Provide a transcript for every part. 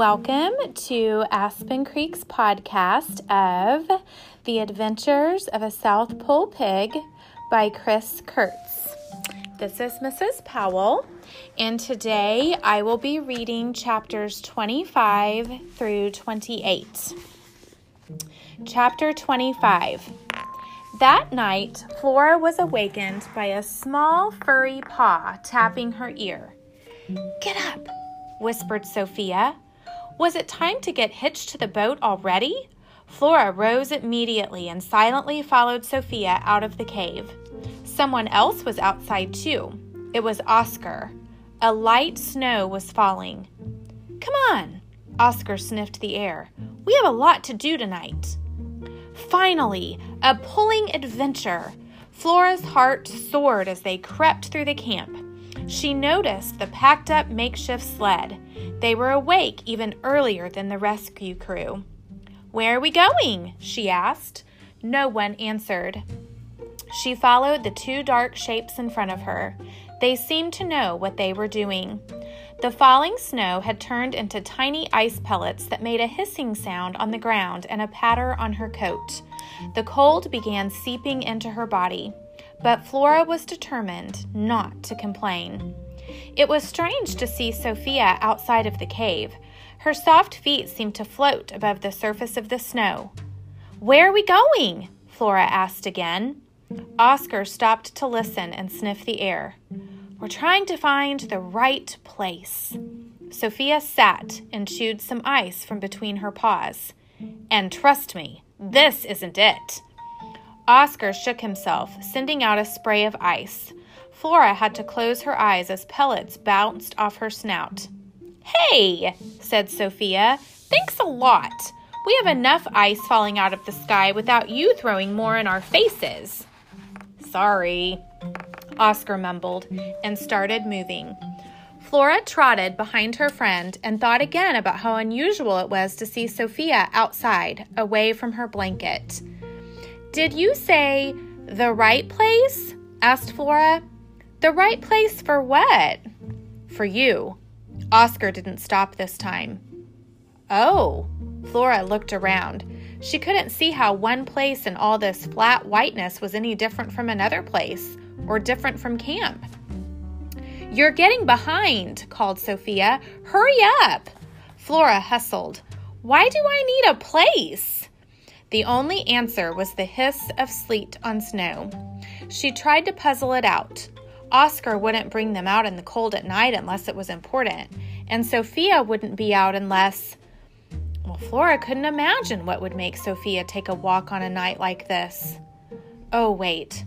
Welcome to Aspen Creek's podcast of The Adventures of a South Pole Pig by Chris Kurtz. This is Mrs. Powell, and today I will be reading chapters 25 through 28. Chapter 25. That night, Flora was awakened by a small furry paw tapping her ear. Get up, whispered Sophia. Was it time to get hitched to the boat already? Flora rose immediately and silently followed Sophia out of the cave. Someone else was outside too. It was Oscar. A light snow was falling. Come on, Oscar sniffed the air. We have a lot to do tonight. Finally, a pulling adventure. Flora's heart soared as they crept through the camp. She noticed the packed up makeshift sled. They were awake even earlier than the rescue crew. Where are we going? she asked. No one answered. She followed the two dark shapes in front of her. They seemed to know what they were doing. The falling snow had turned into tiny ice pellets that made a hissing sound on the ground and a patter on her coat. The cold began seeping into her body, but Flora was determined not to complain. It was strange to see Sophia outside of the cave. Her soft feet seemed to float above the surface of the snow. Where are we going? Flora asked again. Oscar stopped to listen and sniff the air. We're trying to find the right place. Sophia sat and chewed some ice from between her paws. And trust me, this isn't it. Oscar shook himself, sending out a spray of ice. Flora had to close her eyes as pellets bounced off her snout. Hey, said Sophia. Thanks a lot. We have enough ice falling out of the sky without you throwing more in our faces. Sorry, Oscar mumbled and started moving. Flora trotted behind her friend and thought again about how unusual it was to see Sophia outside, away from her blanket. Did you say the right place? asked Flora. The right place for what? For you. Oscar didn't stop this time. Oh, Flora looked around. She couldn't see how one place in all this flat whiteness was any different from another place or different from camp. You're getting behind, called Sophia. Hurry up. Flora hustled. Why do I need a place? The only answer was the hiss of sleet on snow. She tried to puzzle it out. Oscar wouldn't bring them out in the cold at night unless it was important, and Sophia wouldn't be out unless. Well, Flora couldn't imagine what would make Sophia take a walk on a night like this. Oh, wait.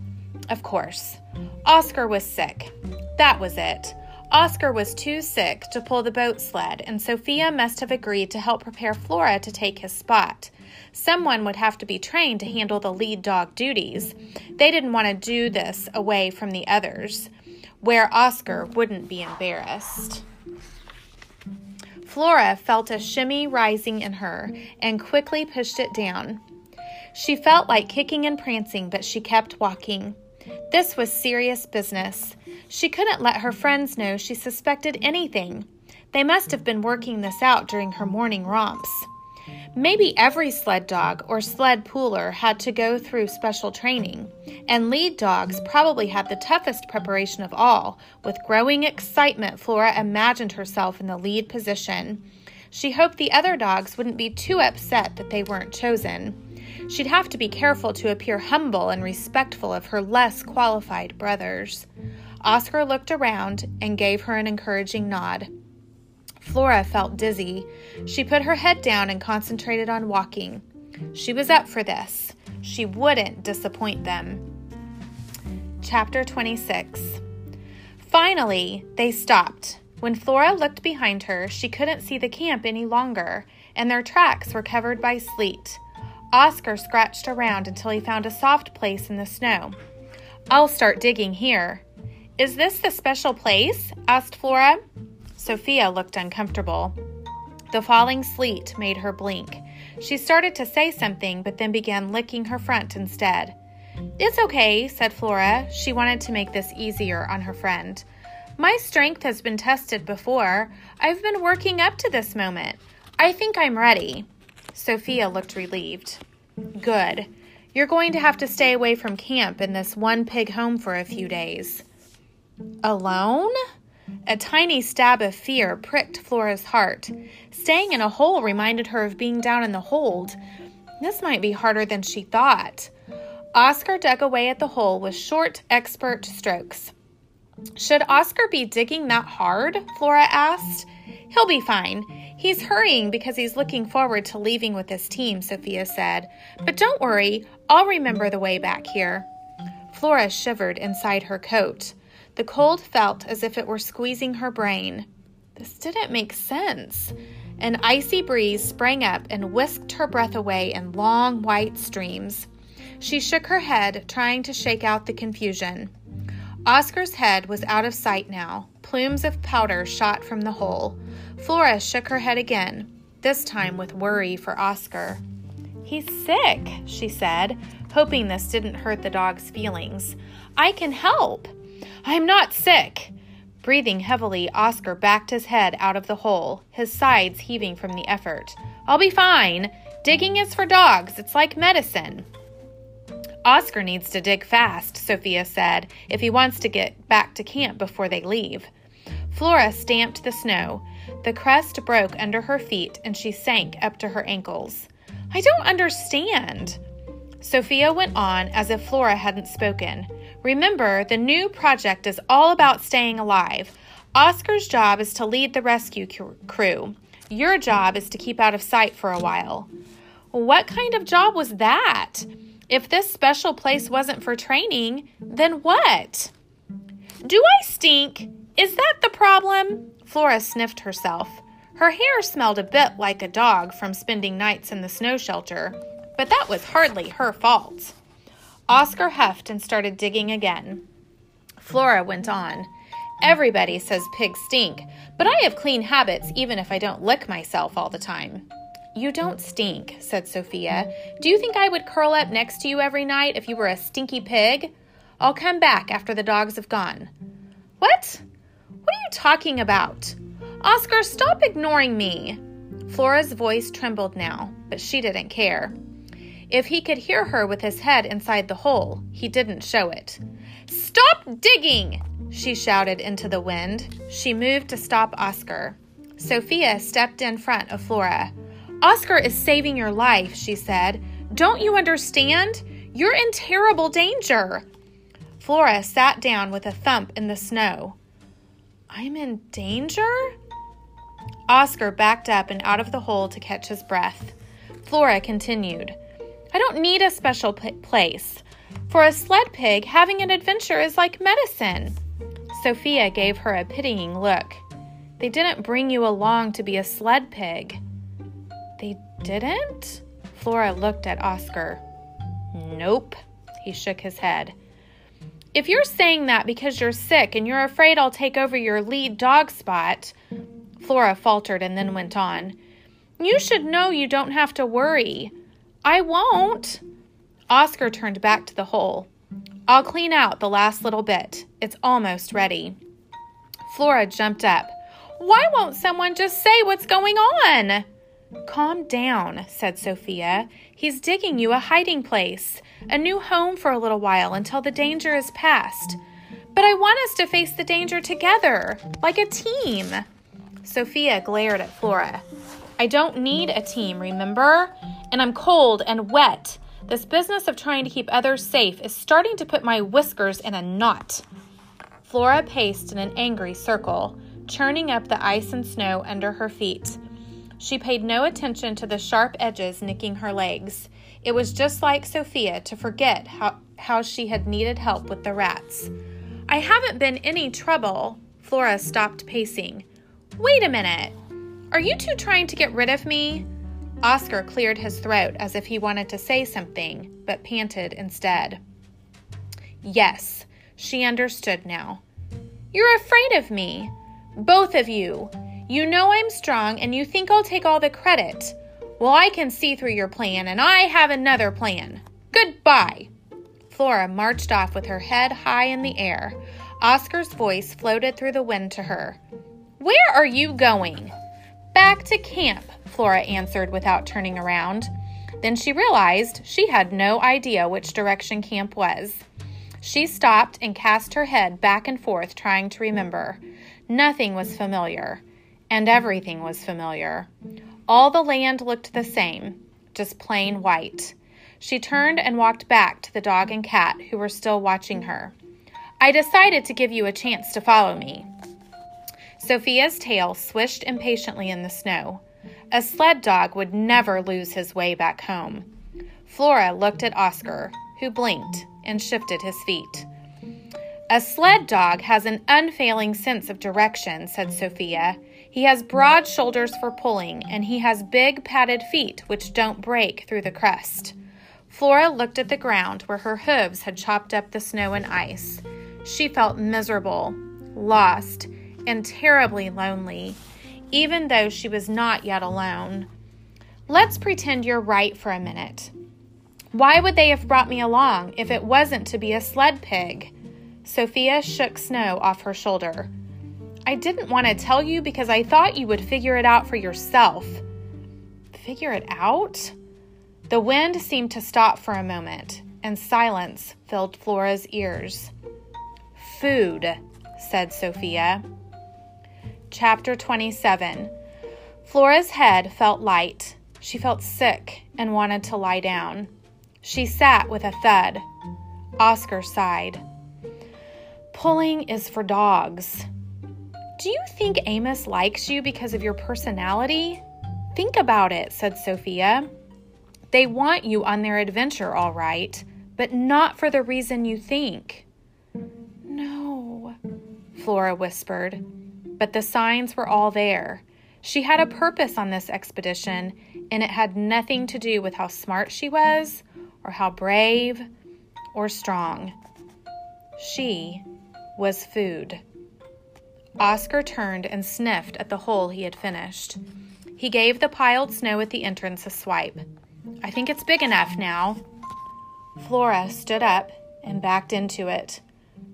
Of course. Oscar was sick. That was it. Oscar was too sick to pull the boat sled, and Sophia must have agreed to help prepare Flora to take his spot. Someone would have to be trained to handle the lead dog duties. They didn't want to do this away from the others, where Oscar wouldn't be embarrassed. Flora felt a shimmy rising in her and quickly pushed it down. She felt like kicking and prancing, but she kept walking. This was serious business. She couldn't let her friends know she suspected anything. They must have been working this out during her morning romps. Maybe every sled dog or sled pooler had to go through special training, and lead dogs probably had the toughest preparation of all. With growing excitement, Flora imagined herself in the lead position. She hoped the other dogs wouldn't be too upset that they weren't chosen. She'd have to be careful to appear humble and respectful of her less qualified brothers. Oscar looked around and gave her an encouraging nod. Flora felt dizzy. She put her head down and concentrated on walking. She was up for this. She wouldn't disappoint them. Chapter 26 Finally, they stopped. When Flora looked behind her, she couldn't see the camp any longer, and their tracks were covered by sleet. Oscar scratched around until he found a soft place in the snow. I'll start digging here. Is this the special place? asked Flora. Sophia looked uncomfortable. The falling sleet made her blink. She started to say something, but then began licking her front instead. It's okay, said Flora. She wanted to make this easier on her friend. My strength has been tested before. I've been working up to this moment. I think I'm ready. Sophia looked relieved. Good. You're going to have to stay away from camp in this one pig home for a few days. Alone? A tiny stab of fear pricked Flora's heart. Staying in a hole reminded her of being down in the hold. This might be harder than she thought. Oscar dug away at the hole with short, expert strokes. Should Oscar be digging that hard? Flora asked. He'll be fine. He's hurrying because he's looking forward to leaving with his team, Sophia said. But don't worry, I'll remember the way back here. Flora shivered inside her coat. The cold felt as if it were squeezing her brain. This didn't make sense. An icy breeze sprang up and whisked her breath away in long white streams. She shook her head, trying to shake out the confusion. Oscar's head was out of sight now. Plumes of powder shot from the hole. Flora shook her head again, this time with worry for Oscar. He's sick, she said, hoping this didn't hurt the dog's feelings. I can help. I'm not sick. Breathing heavily, Oscar backed his head out of the hole, his sides heaving from the effort. I'll be fine. Digging is for dogs. It's like medicine. Oscar needs to dig fast, Sophia said, if he wants to get back to camp before they leave. Flora stamped the snow. The crust broke under her feet and she sank up to her ankles. I don't understand. Sophia went on as if Flora hadn't spoken. Remember, the new project is all about staying alive. Oscar's job is to lead the rescue crew. Your job is to keep out of sight for a while. What kind of job was that? If this special place wasn't for training, then what? Do I stink? Is that the problem? Flora sniffed herself. Her hair smelled a bit like a dog from spending nights in the snow shelter, but that was hardly her fault. Oscar huffed and started digging again. Flora went on. Everybody says pigs stink, but I have clean habits even if I don't lick myself all the time. You don't stink, said Sophia. Do you think I would curl up next to you every night if you were a stinky pig? I'll come back after the dogs have gone. What? What are you talking about? Oscar, stop ignoring me. Flora's voice trembled now, but she didn't care. If he could hear her with his head inside the hole, he didn't show it. Stop digging! She shouted into the wind. She moved to stop Oscar. Sophia stepped in front of Flora. Oscar is saving your life, she said. Don't you understand? You're in terrible danger. Flora sat down with a thump in the snow. I'm in danger? Oscar backed up and out of the hole to catch his breath. Flora continued. I don't need a special p- place. For a sled pig, having an adventure is like medicine. Sophia gave her a pitying look. They didn't bring you along to be a sled pig. They didn't? Flora looked at Oscar. Nope. He shook his head. If you're saying that because you're sick and you're afraid I'll take over your lead dog spot, Flora faltered and then went on. You should know you don't have to worry. I won't. Oscar turned back to the hole. I'll clean out the last little bit. It's almost ready. Flora jumped up. Why won't someone just say what's going on? Calm down, said Sophia. He's digging you a hiding place, a new home for a little while until the danger is past. But I want us to face the danger together, like a team. Sophia glared at Flora. I don't need a team, remember? And I'm cold and wet. This business of trying to keep others safe is starting to put my whiskers in a knot. Flora paced in an angry circle, churning up the ice and snow under her feet. She paid no attention to the sharp edges nicking her legs. It was just like Sophia to forget how, how she had needed help with the rats. I haven't been any trouble. Flora stopped pacing. Wait a minute. Are you two trying to get rid of me? Oscar cleared his throat as if he wanted to say something, but panted instead. Yes, she understood now. You're afraid of me. Both of you. You know I'm strong and you think I'll take all the credit. Well, I can see through your plan, and I have another plan. Goodbye. Flora marched off with her head high in the air. Oscar's voice floated through the wind to her. Where are you going? Back to camp, Flora answered without turning around. Then she realized she had no idea which direction camp was. She stopped and cast her head back and forth, trying to remember. Nothing was familiar, and everything was familiar. All the land looked the same, just plain white. She turned and walked back to the dog and cat who were still watching her. I decided to give you a chance to follow me. Sophia's tail swished impatiently in the snow. A sled dog would never lose his way back home. Flora looked at Oscar, who blinked and shifted his feet. A sled dog has an unfailing sense of direction, said Sophia. He has broad shoulders for pulling, and he has big padded feet which don't break through the crust. Flora looked at the ground where her hooves had chopped up the snow and ice. She felt miserable, lost, and terribly lonely, even though she was not yet alone. Let's pretend you're right for a minute. Why would they have brought me along if it wasn't to be a sled pig? Sophia shook snow off her shoulder. I didn't want to tell you because I thought you would figure it out for yourself. Figure it out? The wind seemed to stop for a moment, and silence filled Flora's ears. Food, said Sophia. Chapter 27 Flora's head felt light. She felt sick and wanted to lie down. She sat with a thud. Oscar sighed. Pulling is for dogs. Do you think Amos likes you because of your personality? Think about it, said Sophia. They want you on their adventure, all right, but not for the reason you think. No, Flora whispered, but the signs were all there. She had a purpose on this expedition, and it had nothing to do with how smart she was, or how brave, or strong. She was food. Oscar turned and sniffed at the hole he had finished. He gave the piled snow at the entrance a swipe. I think it's big enough now. Flora stood up and backed into it.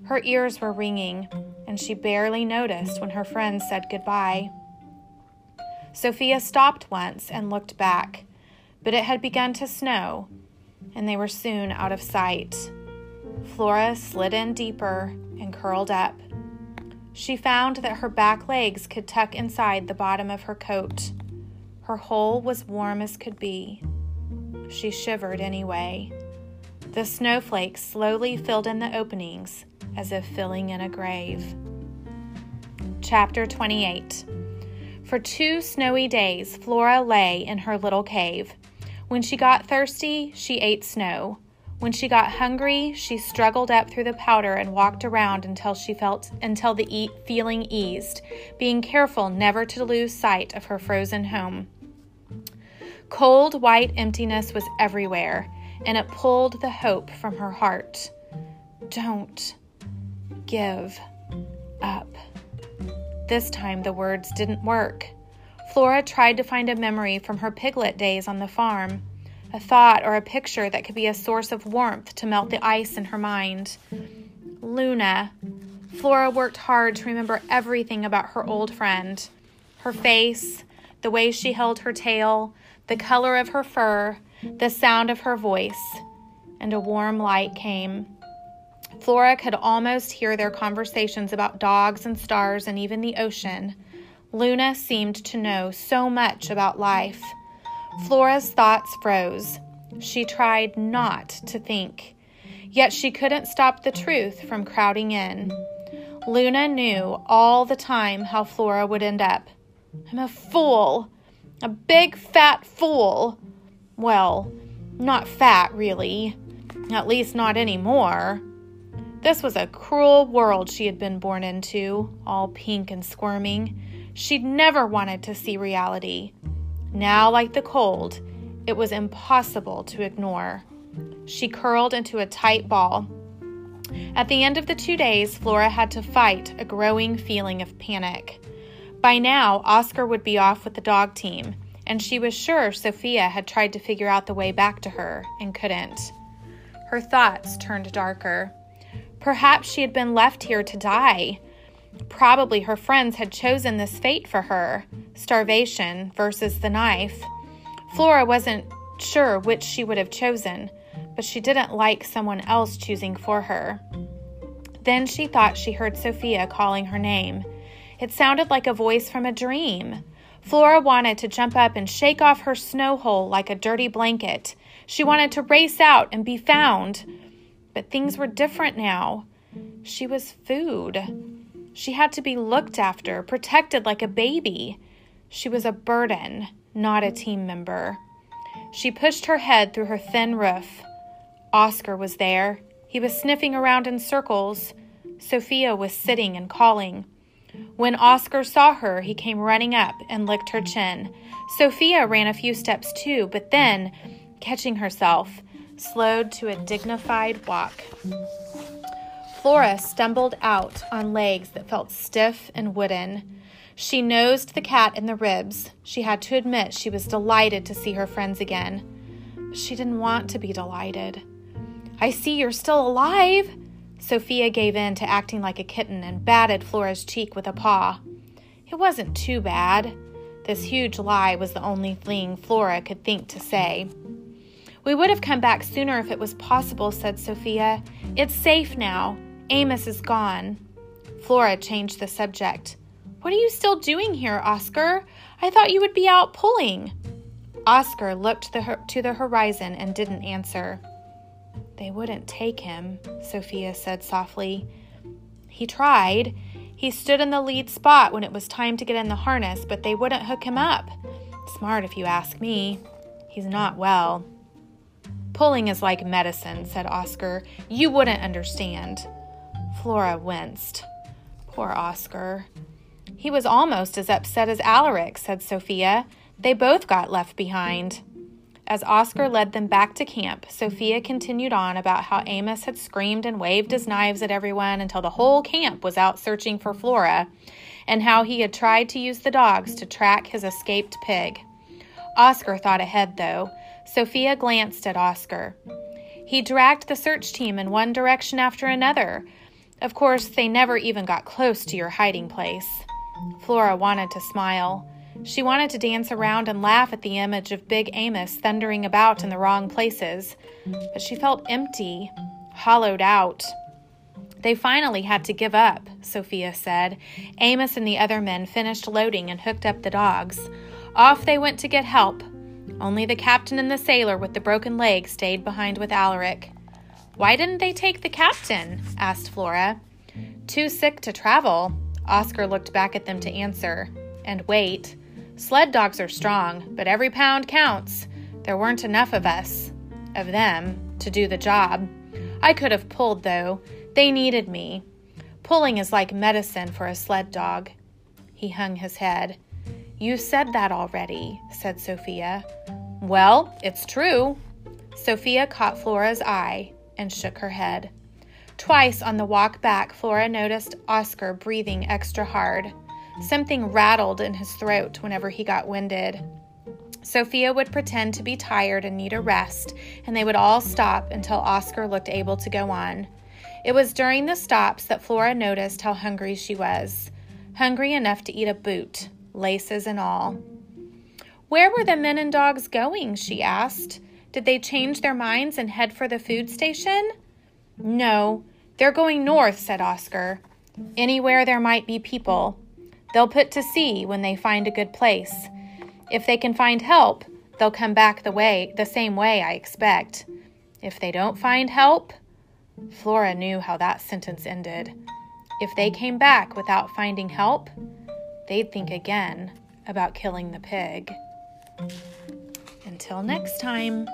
Her ears were ringing, and she barely noticed when her friends said goodbye. Sophia stopped once and looked back, but it had begun to snow, and they were soon out of sight. Flora slid in deeper and curled up. She found that her back legs could tuck inside the bottom of her coat. Her hole was warm as could be. She shivered anyway. The snowflakes slowly filled in the openings as if filling in a grave. Chapter 28 For two snowy days, Flora lay in her little cave. When she got thirsty, she ate snow. When she got hungry, she struggled up through the powder and walked around until she felt until the eat feeling eased, being careful never to lose sight of her frozen home. Cold white emptiness was everywhere, and it pulled the hope from her heart. Don't give up. This time the words didn't work. Flora tried to find a memory from her piglet days on the farm, a thought or a picture that could be a source of warmth to melt the ice in her mind. Luna. Flora worked hard to remember everything about her old friend her face, the way she held her tail, the color of her fur, the sound of her voice, and a warm light came. Flora could almost hear their conversations about dogs and stars and even the ocean. Luna seemed to know so much about life. Flora's thoughts froze. She tried not to think, yet she couldn't stop the truth from crowding in. Luna knew all the time how Flora would end up. I'm a fool. A big fat fool. Well, not fat, really. At least not anymore. This was a cruel world she had been born into, all pink and squirming. She'd never wanted to see reality. Now, like the cold, it was impossible to ignore. She curled into a tight ball. At the end of the two days, Flora had to fight a growing feeling of panic. By now, Oscar would be off with the dog team, and she was sure Sophia had tried to figure out the way back to her and couldn't. Her thoughts turned darker. Perhaps she had been left here to die. Probably her friends had chosen this fate for her starvation versus the knife. Flora wasn't sure which she would have chosen, but she didn't like someone else choosing for her. Then she thought she heard Sophia calling her name. It sounded like a voice from a dream. Flora wanted to jump up and shake off her snow hole like a dirty blanket. She wanted to race out and be found. But things were different now. She was food. She had to be looked after, protected like a baby. She was a burden, not a team member. She pushed her head through her thin roof. Oscar was there. He was sniffing around in circles. Sophia was sitting and calling. When Oscar saw her, he came running up and licked her chin. Sophia ran a few steps too, but then, catching herself, slowed to a dignified walk. Flora stumbled out on legs that felt stiff and wooden. She nosed the cat in the ribs. She had to admit she was delighted to see her friends again. But she didn't want to be delighted. I see you're still alive. Sophia gave in to acting like a kitten and batted Flora's cheek with a paw. It wasn't too bad. This huge lie was the only thing Flora could think to say. We would have come back sooner if it was possible, said Sophia. It's safe now. Amos is gone. Flora changed the subject. What are you still doing here, Oscar? I thought you would be out pulling. Oscar looked to the horizon and didn't answer. They wouldn't take him, Sophia said softly. He tried. He stood in the lead spot when it was time to get in the harness, but they wouldn't hook him up. Smart, if you ask me. He's not well. Pulling is like medicine, said Oscar. You wouldn't understand. Flora winced. Poor Oscar. He was almost as upset as Alaric, said Sophia. They both got left behind. As Oscar led them back to camp, Sophia continued on about how Amos had screamed and waved his knives at everyone until the whole camp was out searching for Flora, and how he had tried to use the dogs to track his escaped pig. Oscar thought ahead, though. Sophia glanced at Oscar. He dragged the search team in one direction after another, of course, they never even got close to your hiding place. Flora wanted to smile. She wanted to dance around and laugh at the image of Big Amos thundering about in the wrong places, but she felt empty, hollowed out. They finally had to give up, Sophia said. Amos and the other men finished loading and hooked up the dogs. Off they went to get help. Only the captain and the sailor with the broken leg stayed behind with Alaric. Why didn't they take the captain? asked Flora. Too sick to travel. Oscar looked back at them to answer. And wait. Sled dogs are strong, but every pound counts. There weren't enough of us, of them, to do the job. I could have pulled, though. They needed me. Pulling is like medicine for a sled dog. He hung his head. You said that already, said Sophia. Well, it's true. Sophia caught Flora's eye and shook her head. Twice on the walk back, Flora noticed Oscar breathing extra hard. Something rattled in his throat whenever he got winded. Sophia would pretend to be tired and need a rest, and they would all stop until Oscar looked able to go on. It was during the stops that Flora noticed how hungry she was. Hungry enough to eat a boot, laces and all. Where were the men and dogs going? she asked. Did they change their minds and head for the food station? No, they're going north, said Oscar. Anywhere there might be people. They'll put to sea when they find a good place. If they can find help, they'll come back the way the same way, I expect. If they don't find help, Flora knew how that sentence ended. If they came back without finding help, they'd think again about killing the pig. Until next time.